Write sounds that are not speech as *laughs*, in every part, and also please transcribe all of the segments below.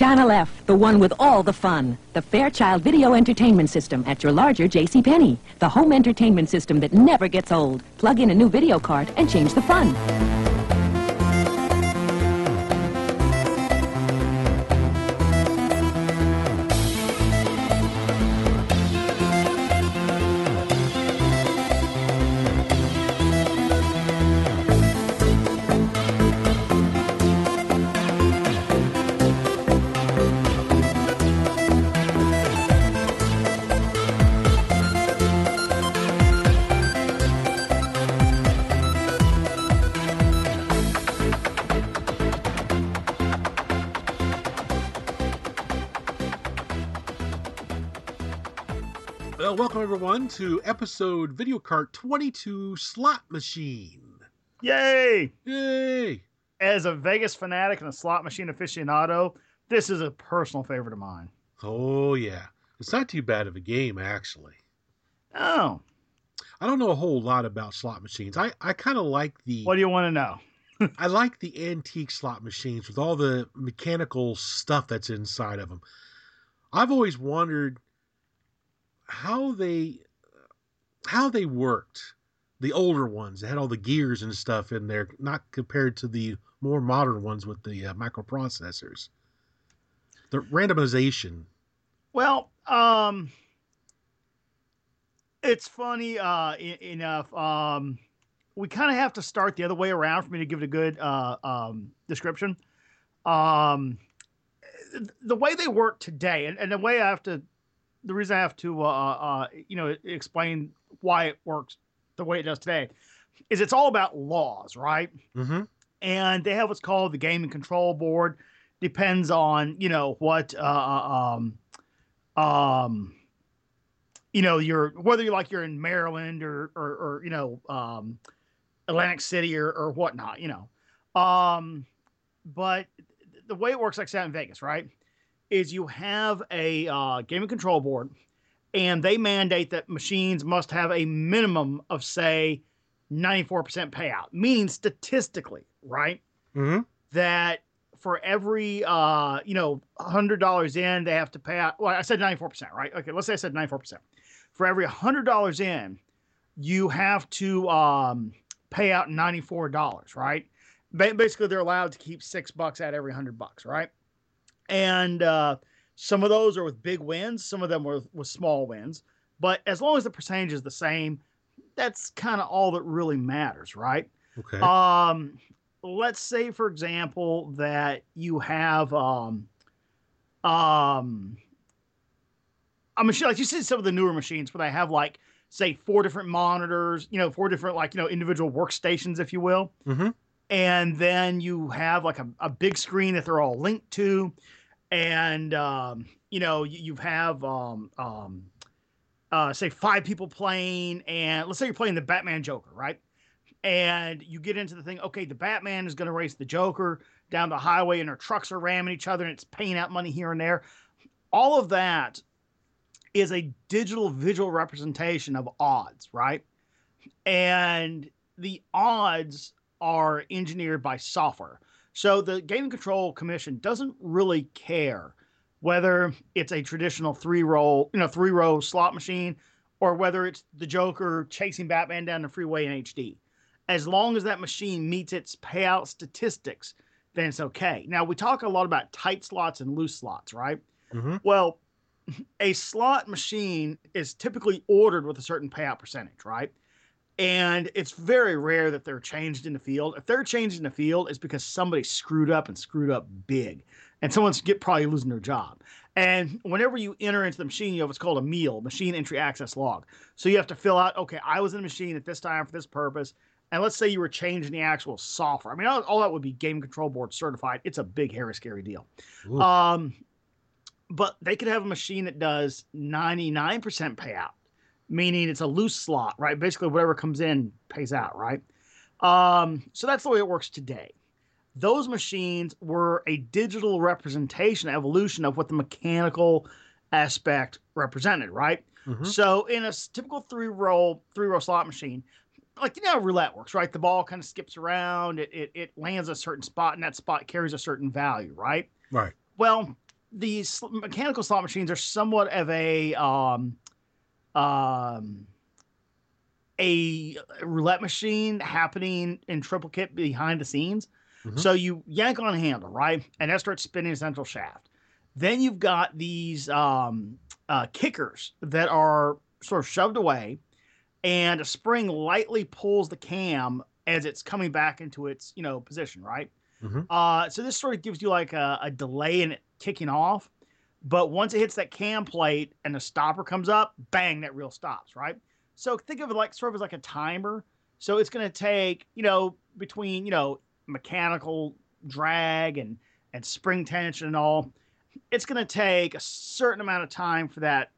Channel F, the one with all the fun. The Fairchild Video Entertainment System at your larger JCPenney. The home entertainment system that never gets old. Plug in a new video card and change the fun. Well, welcome everyone to episode Video Cart 22 Slot Machine. Yay! Yay! As a Vegas fanatic and a slot machine aficionado, this is a personal favorite of mine. Oh, yeah. It's not too bad of a game, actually. Oh, I don't know a whole lot about slot machines. I, I kind of like the what do you want to know? *laughs* I like the antique slot machines with all the mechanical stuff that's inside of them. I've always wondered how they how they worked. The older ones that had all the gears and stuff in there, not compared to the more modern ones with the uh, microprocessors. The randomization. Well, um, it's funny uh, enough. Um, we kind of have to start the other way around for me to give it a good uh, um, description. Um, the way they work today, and, and the way I have to, the reason I have to, uh, uh, you know, explain why it works the way it does today, is it's all about laws, right? Mm-hmm. and they have what's called the game and control board depends on you know what uh um um you know you're whether you're like you're in maryland or or, or you know um atlantic city or or whatnot you know um but the way it works like that in vegas right is you have a uh, game and control board and they mandate that machines must have a minimum of say 94% payout meaning statistically right? Mm-hmm. that for every uh you know hundred dollars in they have to pay out well i said 94% right? Okay let's say i said 94% for every hundred dollars in you have to um pay out $94 right? Basically they're allowed to keep six bucks out every hundred bucks right and uh some of those are with big wins some of them were with small wins but as long as the percentage is the same that's kind of all that really matters right Okay. um, let's say, for example, that you have um, um, a machine like you see some of the newer machines where they have like say four different monitors, you know, four different like you know individual workstations, if you will, mm-hmm. and then you have like a, a big screen that they're all linked to, and um, you know you, you have um, um, uh, say five people playing, and let's say you're playing the Batman Joker, right? and you get into the thing okay the batman is going to race the joker down the highway and their trucks are ramming each other and it's paying out money here and there. All of that is a digital visual representation of odds right? And the odds are engineered by software so the game and control commission doesn't really care whether it's a traditional three roll you know three row slot machine or whether it's the joker chasing batman down the freeway in hd as long as that machine meets its payout statistics, then it's okay. Now we talk a lot about tight slots and loose slots, right? Mm-hmm. Well, *laughs* a slot machine is typically ordered with a certain payout percentage, right? And it's very rare that they're changed in the field. If they're changed in the field, it's because somebody screwed up and screwed up big, and someone's get probably losing their job. And whenever you enter into the machine, you have what's called a meal, machine entry access log. So you have to fill out, okay, I was in the machine at this time for this purpose and let's say you were changing the actual software. I mean, all, all that would be game control board certified. It's a big, hairy, scary deal. Ooh. Um, but they could have a machine that does 99% payout, meaning it's a loose slot, right? Basically, whatever comes in pays out, right? Um, so that's the way it works today. Those machines were a digital representation, evolution of what the mechanical aspect represented, right? Mhm. So in a typical three roll three row slot machine, like you know how roulette works, right? The ball kind of skips around, it, it it lands a certain spot, and that spot carries a certain value, right? Right. Well, these mechanical slot machines are somewhat of a um, um, a roulette machine happening in triplicate behind the scenes. Mm-hmm. So you yank on a handle, right, and that starts spinning a central shaft. Then you've got these um, uh, kickers that are sort of shoved away, and a spring lightly pulls the cam as it's coming back into its you know position, right? Mm-hmm. Uh, so this sort of gives you like a, a delay in it kicking off, but once it hits that cam plate and the stopper comes up, bang, that reel stops, right? So think of it like sort of as like a timer. So it's going to take you know between you know mechanical drag and and spring tension and all it's going to take a certain amount of time for that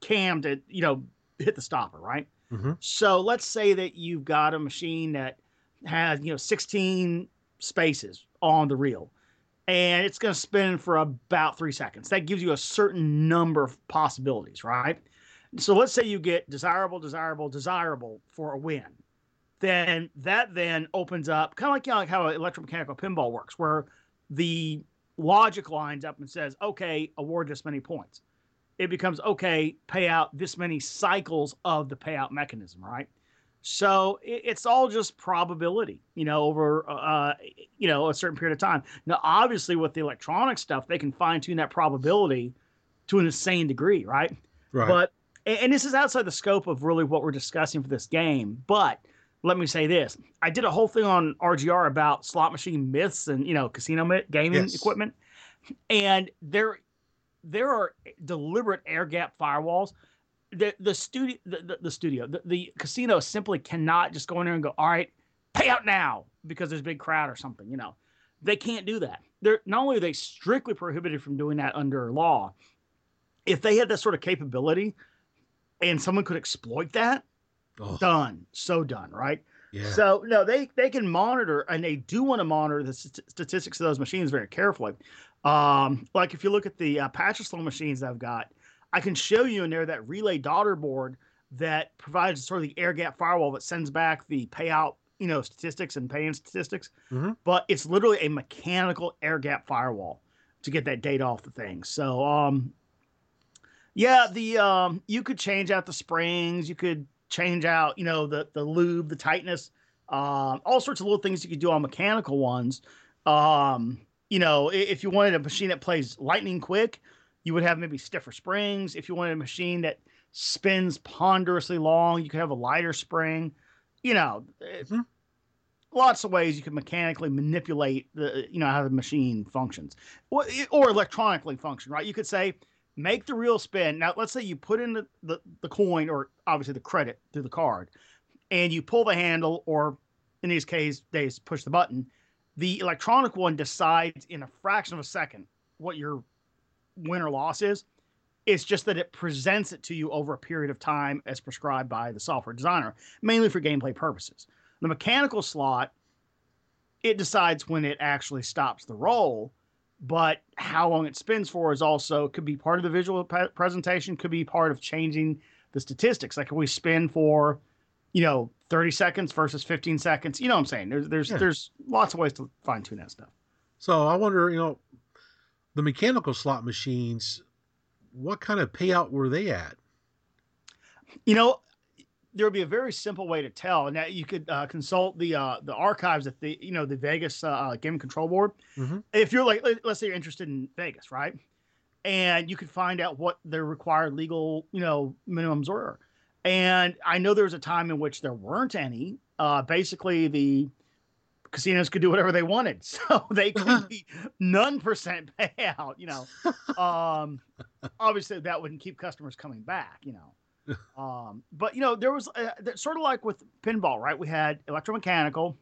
cam to you know hit the stopper right mm-hmm. so let's say that you've got a machine that has you know 16 spaces on the reel and it's going to spin for about three seconds that gives you a certain number of possibilities right so let's say you get desirable desirable desirable for a win then that then opens up kind of like, you know, like how electromechanical pinball works, where the logic lines up and says, okay, award this many points. It becomes okay, pay out this many cycles of the payout mechanism, right? So it's all just probability, you know, over uh, you know a certain period of time. Now, obviously, with the electronic stuff, they can fine tune that probability to an insane degree, right? Right. But and this is outside the scope of really what we're discussing for this game. But let me say this: I did a whole thing on RGR about slot machine myths and you know casino gaming yes. equipment, and there there are deliberate air gap firewalls. The the studio the, the, the studio the, the casino simply cannot just go in there and go all right pay out now because there's a big crowd or something. You know, they can't do that. They're not only are they strictly prohibited from doing that under law. If they had that sort of capability, and someone could exploit that, Oh. Done. So done, right? Yeah. So no, they they can monitor and they do want to monitor the st- statistics of those machines very carefully. Um, like if you look at the uh, Pachislo machines I've got, I can show you in there that relay daughter board that provides sort of the air gap firewall that sends back the payout, you know, statistics and pay-in statistics. Mm-hmm. But it's literally a mechanical air gap firewall to get that data off the thing. So um, yeah, the um, you could change out the springs, you could change out, you know, the the lube, the tightness, um, all sorts of little things you could do on mechanical ones. Um, you know, if you wanted a machine that plays lightning quick, you would have maybe stiffer springs. If you wanted a machine that spins ponderously long, you could have a lighter spring. You know, mm-hmm. lots of ways you could mechanically manipulate the, you know, how the machine functions, or, or electronically function. Right? You could say make the reel spin. Now, let's say you put in the, the, the coin or obviously the credit through the card, and you pull the handle, or in these cases, they push the button. The electronic one decides in a fraction of a second what your win or loss is. It's just that it presents it to you over a period of time as prescribed by the software designer, mainly for gameplay purposes. The mechanical slot, it decides when it actually stops the roll but how long it spins for is also could be part of the visual pre- presentation could be part of changing the statistics like if we spin for you know 30 seconds versus 15 seconds you know what i'm saying there's there's yeah. there's lots of ways to fine tune that stuff so i wonder you know the mechanical slot machines what kind of payout were they at you know there would be a very simple way to tell, and that you could uh, consult the uh, the archives at the you know the Vegas uh, uh Game Control Board. Mm-hmm. If you're like, let's say you're interested in Vegas, right? And you could find out what their required legal you know minimums were. And I know there was a time in which there weren't any. Uh, basically, the casinos could do whatever they wanted, *laughs* so they could be none percent *laughs* payout. You know, um, obviously that wouldn't keep customers coming back. You know *laughs* um, but you know, there was uh, sort of like with pinball, right? We had electromechanical,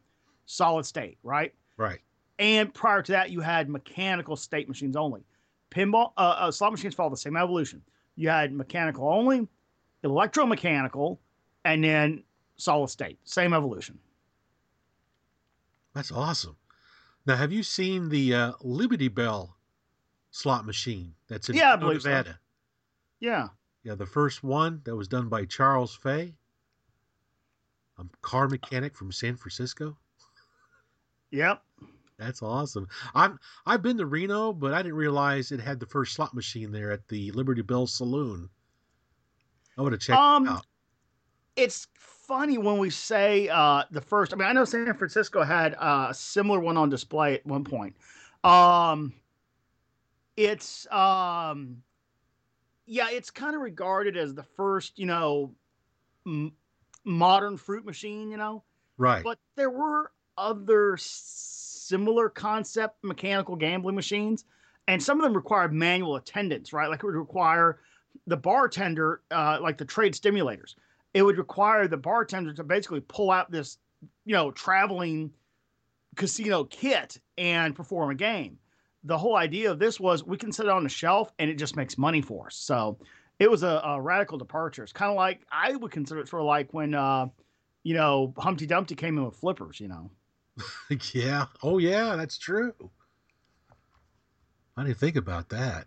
solid state, right? Right. And prior to that, you had mechanical state machines only. Pinball, uh, uh, slot machines follow the same evolution. You had mechanical only, electromechanical, and then solid state. Same evolution. That's awesome. Now, have you seen the uh, Liberty Bell slot machine that's in yeah, Nevada? So. Yeah. Yeah, the first one that was done by Charles Fey, a car mechanic from San Francisco. Yep. That's awesome. I'm I've been to Reno, but I didn't realize it had the first slot machine there at the Liberty Bell Saloon. I would have checked Um, it out. It's funny when we say uh, the first. I mean, I know San Francisco had uh, a similar one on display at one point. Um, it's um, yeah, it's kind of regarded as the first, you know, m- modern fruit machine. You know, Right. but there were other similar concept mechanical gambling machines and some of them required manual attendance right like it would require the bartender uh, like the trade stimulators it would require the bartender to basically pull out this you know traveling casino kit and perform a game the whole idea of this was we can set it on the shelf and it just makes money for us so it was a, a radical departure it's kind of like i would consider it sort of like when uh, you know, Humpty Dumpty came in with flippers, you know. *laughs* yeah. Oh yeah, that's true. I didn't think about that.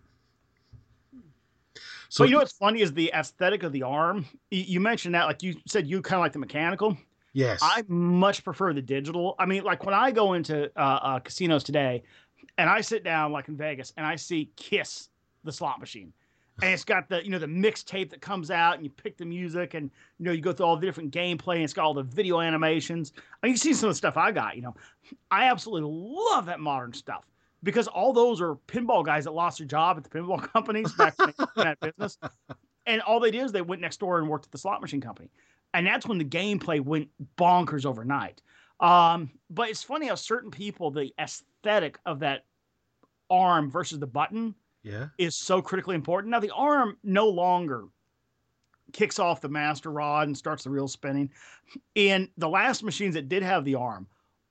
So you know what's funny is the aesthetic of the arm. You, you mentioned that, like you said, you kind of like the mechanical. yes. I much prefer the digital. I mean, like when I go into uh, uh, casinos today, and I sit down like in Vegas, and I see Kiss, the slot machine, and it's got the you know the mixtape that comes out, and you pick the music, and you know you go through all the different gameplay, and it's got all the video animations. I mean, you see some of the stuff I got. You know, I absolutely love that modern stuff because all those are pinball guys that lost their job at the pinball *laughs* companies back when they were in that business, and all they did is they went next door and worked at the slot machine company, and that's when the gameplay went bonkers overnight. Um, but it's funny how certain people, the aesthetic of that arm versus the button yeah. is so critically important. Now the arm no longer kicks off the master rod and starts the reel spinning. In the last machines that did have the arm,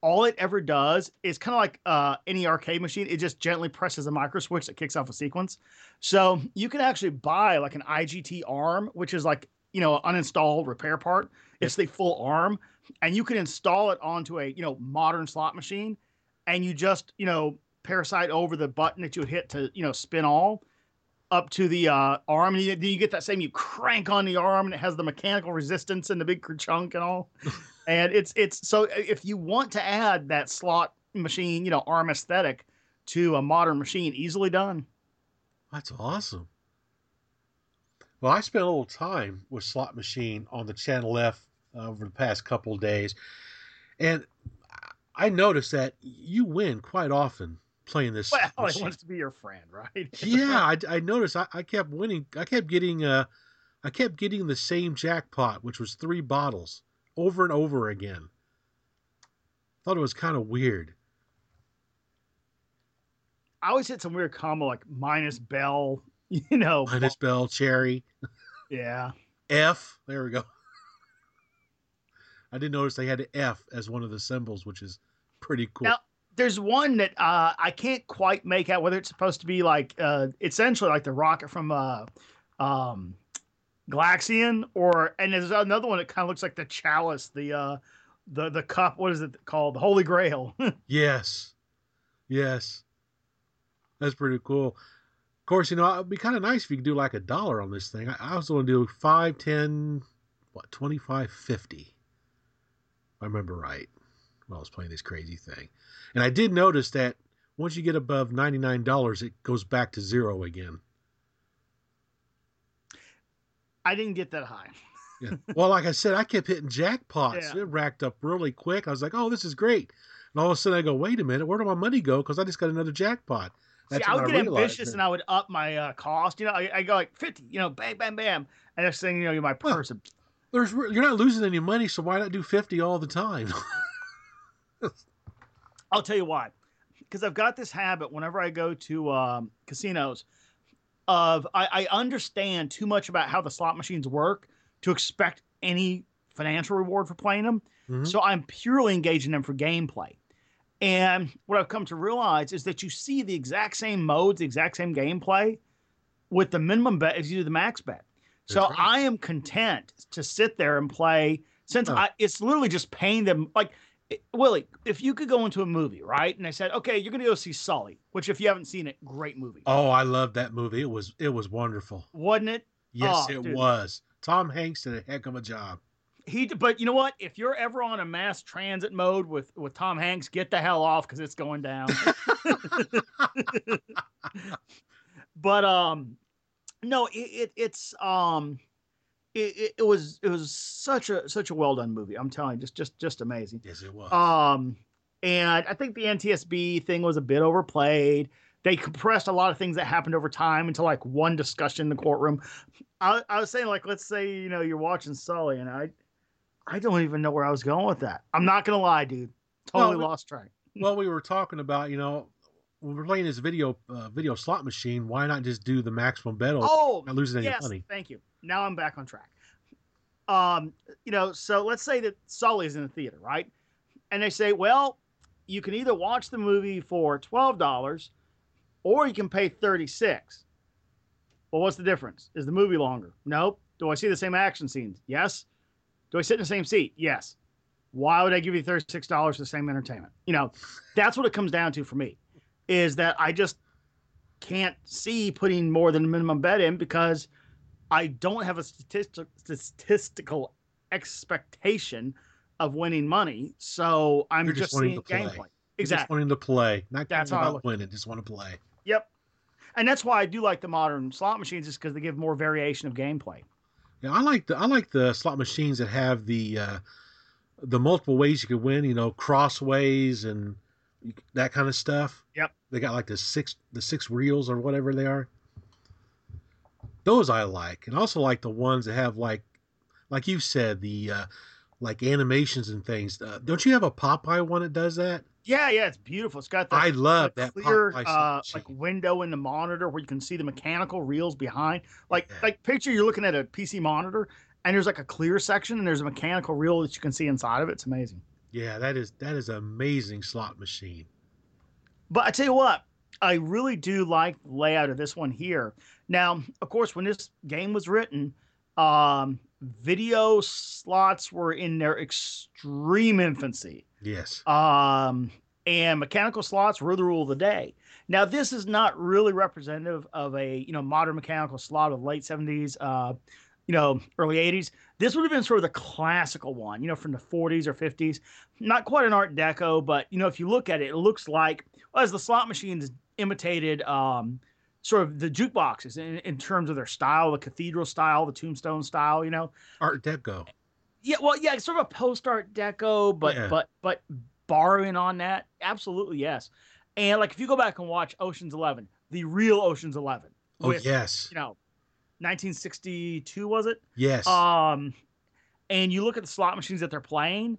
all it ever does is kind of like uh, any arcade machine. It just gently presses a micro switch that kicks off a sequence. So you can actually buy like an IGT arm, which is like you know an uninstalled repair part. It's the full arm, and you can install it onto a you know modern slot machine, and you just you know parasite over the button that you would hit to you know spin all up to the uh, arm, and you, then you get that same. You crank on the arm, and it has the mechanical resistance and the big chunk and all. *laughs* and it's it's so if you want to add that slot machine, you know, arm aesthetic to a modern machine, easily done. That's awesome. Well, I spent a little time with Slot Machine on the Channel F uh, over the past couple of days, and I noticed that you win quite often playing this. Well, *laughs* machine. wants to be your friend, right? *laughs* yeah, I, I noticed. I, I kept winning. I kept getting. Uh, I kept getting the same jackpot, which was three bottles, over and over again. Thought it was kind of weird. I always hit some weird combo like minus bell, *laughs* you know. Minus Bell, Cherry, Yeah. F. There we go. *laughs* I did notice they had an F as one of the symbols, which is pretty cool. Now- There's one that uh, I can't quite make out whether it's supposed to be like uh, essentially like the rocket from uh, um, Galaxian or and there's another one that kind of looks like the chalice, the uh, the the cup. What is it called? The Holy Grail. *laughs* Yes. Yes. That's pretty cool. Of course, you know, it'd be kind of nice if you could do like a dollar on this thing. I, I was going to do five, ten, what, twenty five, fifty. If I remember right. While I was playing this crazy thing. And I did notice that once you get above $99, it goes back to zero again. I didn't get that high. Yeah. *laughs* well, like I said, I kept hitting jackpots. Yeah. It racked up really quick. I was like, oh, this is great. And all of a sudden I go, wait a minute, where did my money go? Because I just got another jackpot. See, I would get realized ambitious and I would up my uh, cost. You know, I, I go like fifty. You know, bam, bam, bam, and next thing you know, you're my Well. There's you're not losing any money, so why not do fifty all the time? *laughs* I'll tell you why. Because I've got this habit whenever I go to um, casinos of I, I understand too much about how the slot machines work to expect any financial reward for playing them. Mhm. So I'm purely engaging them for gameplay. And what I've come to realize is that you see the exact same modes, the exact same gameplay with the minimum bet as you do the max bet. So right. I am content to sit there and play since Oh. I, it's literally just paying them like it- Willie, if you could go into a movie, right? And I said, okay, you're going to go see Sully, which if you haven't seen it, great movie. oh, I love that movie. It was it was wonderful. Wasn't it? Yes, Oh, it dude. was. Tom Hanks did a heck of a job. He, but you know what? If you're ever on a mass transit mode with with Tom Hanks, get the hell off because it's going down. *laughs* *laughs* but um, no, it, it it's um, it, it, was it was such a such a well done movie. I'm telling you, just just just amazing. Yes, it was. Um, and I think the NTSB thing was a bit overplayed. They compressed a lot of things that happened over time into like one discussion in the courtroom. I, I was saying, like, let's say you know you're watching Sully, and I, I don't even know where I was going with that. I'm not gonna lie, dude. Totally Well, lost track. well, we were talking about, you know, when we're playing this video uh, video slot machine, why not just do the maximum bet? Oh, not losing any yes, money. thank you. Now I'm back on track. Um, you know, so let's say that Sully's in the theater, right? And they say, well, you can either watch the movie for twelve dollars, or you can pay thirty six. Well, what's the difference? Is the movie longer? Nope. Do I see the same action scenes? Yes. Do I sit in the same seat? Yes. Why would I give you thirty six dollars for the same entertainment? You know, that's what it comes down to for me, is that I just can't see putting more than a minimum bet in because I don't have a statistic, statistical expectation of winning money. So I'm You're just, just wanting seeing to play. gameplay. You're Just Exactly. wanting to play, not That's about look- winning. Just want to play. Yep. And that's why I do like the modern slot machines, is because they give more variation of gameplay. Yeah, I like the I like the slot machines that have the uh, the multiple ways you could win. You know, crossways and that kind of stuff. Yep. They got like the six the six reels or whatever they are. Those I like, and also like the ones that have like, like you said, the uh, like animations and things. Uh, don't you have a Popeye one that does that? Yeah, yeah, it's beautiful. It's got the, I love that clear uh, like window in the monitor where you can see the mechanical reels behind. Like Yeah. like picture you're looking at a PC monitor and there's like a clear section and there's a mechanical reel that you can see inside of it. It's amazing. Yeah, that is that is an amazing slot machine. But I tell you what, I really do like the layout of this one here. Now, of course, when this game was written, um, video slots were in their extreme infancy. Yes. Um, and mechanical slots were the rule of the day. Now, this is not really representative of a you know modern mechanical slot of the late seventies, uh, you know, early eighties. This would have been sort of the classical one, you know, from the forties or fifties. Not quite an Art Deco, but you know, if you look at it, it looks like well, as the slot machines imitated um, sort of the jukeboxes in, in terms of their style, the cathedral style, the tombstone style, you know. Art Deco. Yeah, well, yeah, it's sort of a post art deco, but Yeah. but but borrowing on that, absolutely yes. And like if you go back and watch Ocean's Eleven, the real Ocean's Eleven, Oh with, yes, you know, 1962 was it? yes. Um, and you look at the slot machines that they're playing,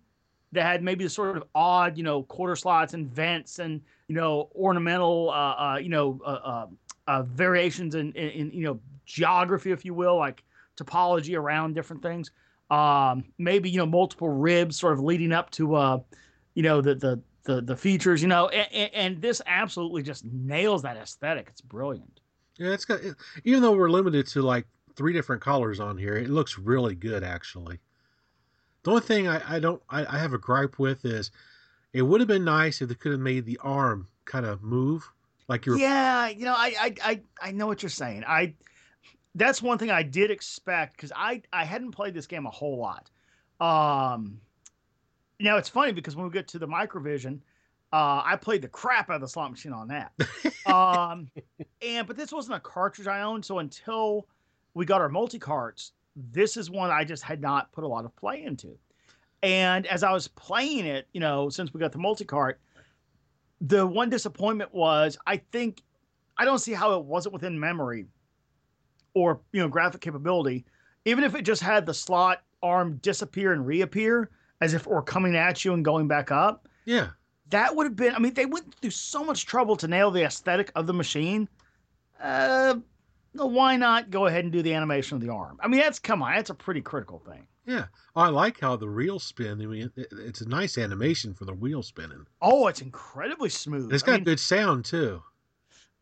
that had maybe the sort of odd, you know, quarter slots and vents and you know ornamental, uh, uh you know, uh, uh, uh variations in, in, in you know geography, if you will, like topology around different things. Um, maybe you know multiple ribs sort of leading up to uh, you know the the the, the features, you know, and, and this absolutely just nails that aesthetic. It's brilliant. Yeah, it's got. Even though we're limited to like three different colors on here, it looks really good actually. The only thing I, I don't I, I have a gripe with is it would have been nice if they could have made the arm kind of move like you're. Yeah, you know, I, I I I know what you're saying. I that's one thing I did expect because I I hadn't played this game a whole lot. Um, now it's funny because when we get to the Microvision, uh, I played the crap out of the slot machine on that. *laughs* um, and but this wasn't a cartridge I owned, so until we got our multi carts, this is one I just had not put a lot of play into. And as I was playing it, you know, since we got the multi cart, the one disappointment was I think I don't see how it wasn't within memory or you know graphic capability, even if it just had the slot arm disappear and reappear as if it were coming at you and going back up. Yeah, That would have been. I mean, they went through so much trouble to nail the aesthetic of the machine. Uh, why not go ahead and do the animation of the arm? I mean, that's come on, that's a pretty critical thing. Yeah. I like how the reels spin. I mean, it, it's a nice animation for the wheel spinning. Oh, it's incredibly smooth. It's got mean, good sound too.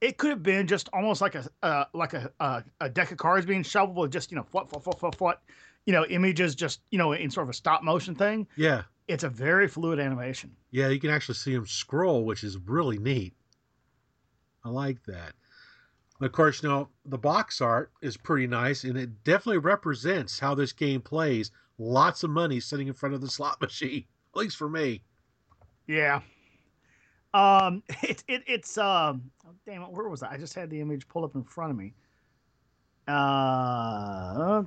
it could have been just almost like a uh, like a, a a deck of cards being shuffled with just you know flut flut flut flut, you know images just you know in sort of a stop motion thing. Yeah, It's a very fluid animation. yeah. You can actually see them scroll, which is really neat. I like that. Of course, you know, the box art is pretty nice and it definitely represents how this game plays lots of money sitting in front of the slot *laughs* machine. At least for me. Yeah. Um, *laughs* it, it it's um, oh, damn it, where was I? I just had the image pulled up in front of me. Uh,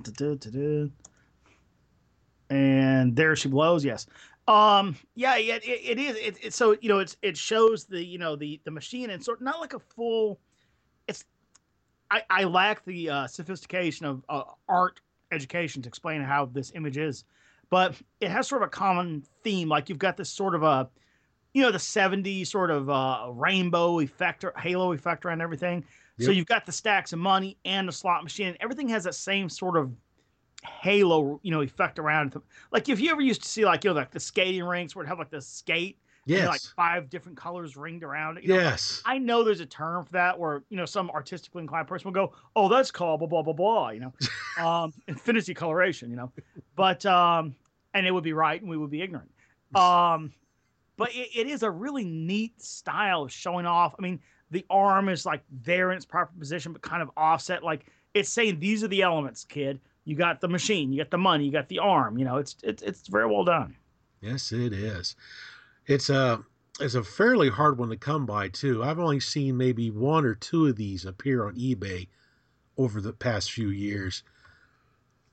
and there she blows. Yes. Um, yeah, yeah, it, it is. It, it, so you know, it's it shows the you know the the machine and sort not like a full. It's I I lack the uh, sophistication of uh, art education to explain how this image is, but it has sort of a common theme. Like you've got this sort of a you know the 70s sort of uh, rainbow effect or halo effect around everything yep. so you've got the stacks of money and the slot machine everything has that same sort of halo you know effect around it like if you ever used to see like you know like the skating rinks where it have like the skate yes. like five different colors ringed around it you know? yes i know there's a term for that where you know some artistically inclined person will go oh that's called blah blah blah blah you know *laughs* um infinity coloration you know but um and it would be right and we would be ignorant um but it, it is a really neat style of showing off. I mean, the arm is like there in its proper position, but kind of offset. Like it's saying these are the elements, kid. You got the machine, you got the money, you got the arm. You know, it's it's it's very well done. Yes, it is. It's a it's a fairly hard one to come by too. I've only seen maybe one or two of these appear on eBay over the past few years.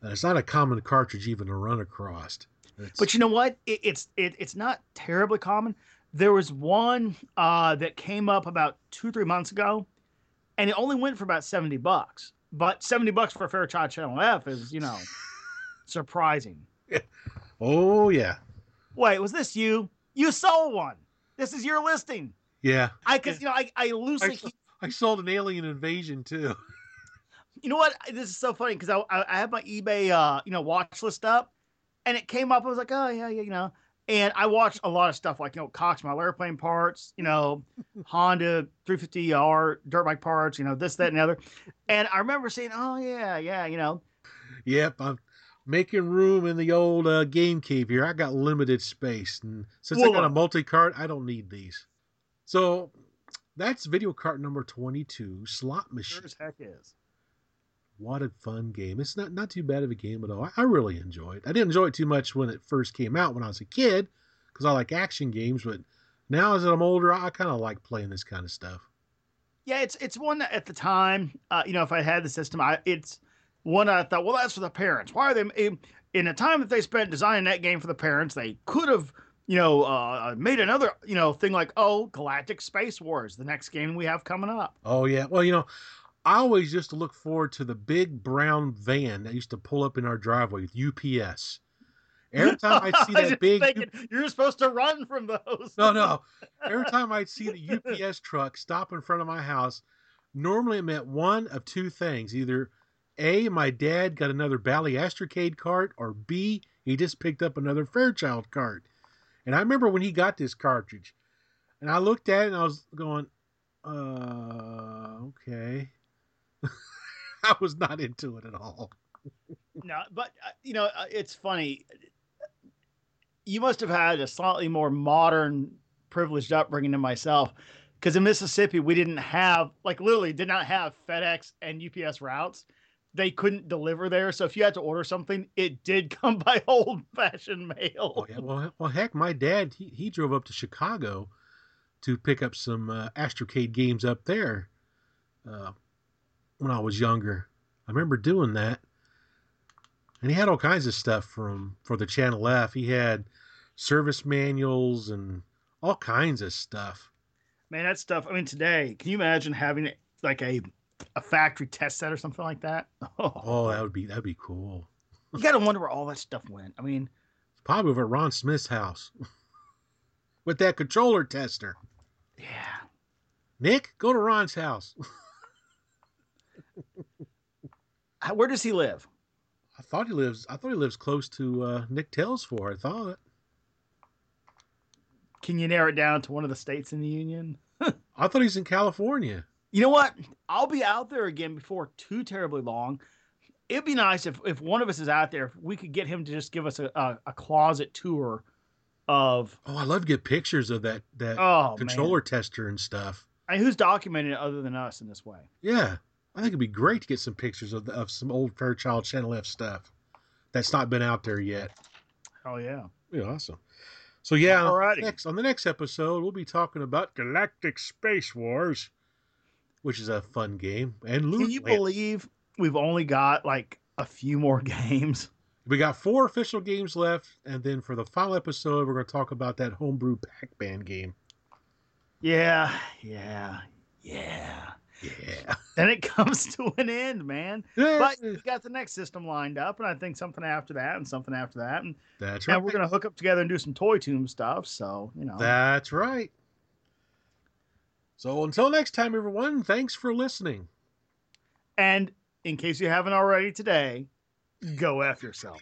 And it's not a common cartridge even to run across. It's... But you know what? It, it's it, it's not terribly common. There was one uh, that came up about two three months ago, and it only went for about seventy bucks. But seventy bucks for a Fairchild Channel F is you know *laughs* surprising. Yeah. Oh yeah. Wait, was this you? You sold one. This is your listing. Yeah. I because you know I I loosely. I, I sold an Alien Invasion too. *laughs* You know what? This is so funny because I, I have my eBay uh you know watch list up, and it came up. I was like, oh yeah, yeah, you know. And I watched a lot of stuff like you know Cox Model airplane parts, you know, *laughs* Honda 350R dirt bike parts, you know this, that, and the other. And I remember saying, oh yeah, yeah, you know. Yep, I'm making room in the old uh, game cave here. I got limited space, and since well, I got a multi cart, I don't need these. So that's video cart number 22, slot machine. Sure as heck is what a fun game. It's not not too bad of a game at all. I, I really enjoy it. I didn't enjoy it too much when it first came out when I was a kid because I like action games, but now as I'm older, I kind of like playing this kind of stuff. Yeah, it's it's one that at the time, uh, you know, if I had the system, I it's one I thought, well, that's for the parents. Why are they in, in the time that they spent designing that game for the parents? They could have, you know, uh, made another, you know, thing like, oh, Galactic Space Wars, the next game we have coming up. Oh yeah, well, you know, I always used to look forward to the big brown van that used to pull up in our driveway with UPS. Every *laughs* time I'd see that big, thinking, you're supposed to run from those. no, no. *laughs* Every time I'd see the UPS truck stop in front of my house, normally it meant one of two things: either a, my dad got another Bally Astrocade cart, or B, he just picked up another Fairchild cart. And I remember when he got this cartridge, and I looked at it and I was going, uh, okay. *laughs* I was not into it at all. *laughs* no, but uh, you know, uh, it's funny. You must have had a slightly more modern, privileged upbringing than myself, because in Mississippi we didn't have, like, literally did not have FedEx and UPS routes. They couldn't deliver there, so if you had to order something, it did *laughs* come by old-fashioned mail. Oh yeah, well, well, heck, my dad he, he drove up to Chicago to pick up some uh, Astrocade games up there. Uh, when I was younger. I remember doing that. And he had all kinds of stuff from for the Channel F. He had service manuals and all kinds of stuff. Man, that stuff. I mean, today, can you imagine having like a a factory test set or something like that? *laughs* Oh, oh that would be that'd be cool. You got to wonder where all that stuff went. I mean, probably over at Ron Smith's house *laughs* with that controller tester. Yeah. Nick, go to Ron's house. *laughs* Where does he live? I thought he lives. I thought he lives close to uh, Nick Talesfore. I thought. Can you narrow it down to one of the states in the union? I thought he's in California. You know what? I'll be out there again before too terribly long. It'd be nice if, if one of us is out there, if we could get him to just give us a, a, a closet tour of. Oh, I love to get pictures of that that oh, controller man. tester and stuff. I mean, who's documenting it other than us in this way? Yeah. I think it'd be great to get some pictures of, of some old Fairchild Channel F stuff. that's not been out there yet. Oh yeah. Yeah, awesome. So yeah, Alrighty. next on the next episode we'll be talking about Galactic Space Wars, which is a fun game. And Can you Land. believe we've only got like a few more *laughs* games? we got four official games left, and then for the final episode we're going to talk about that homebrew Pac-Man game. Yeah, yeah, yeah. Yeah, Then it *laughs* comes to an end, man. But we got the next system lined up, and I think something after that, and something after that, and, that's right. and we're gonna hook up together and do some Toy Tomb stuff. So you know, That's right. So until next time, everyone, thanks for listening. and in case you haven't already today, go f yourself.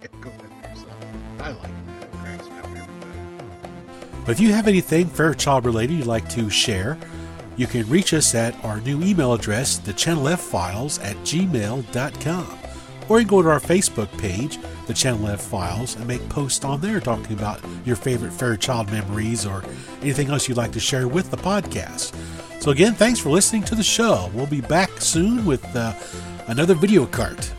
*laughs* Go with yourself. I like that. Cracks me up every time. But if you have anything Fairchild related you'd like to share, you can reach us at our new email address, the Channel F Files at gmail.com. Or you can go to our Facebook page, the Channel F Files, and make posts on there talking about your favorite Fairchild memories or anything else you'd like to share with the podcast. So, again, thanks for listening to the show. We'll be back soon with uh, another video cart.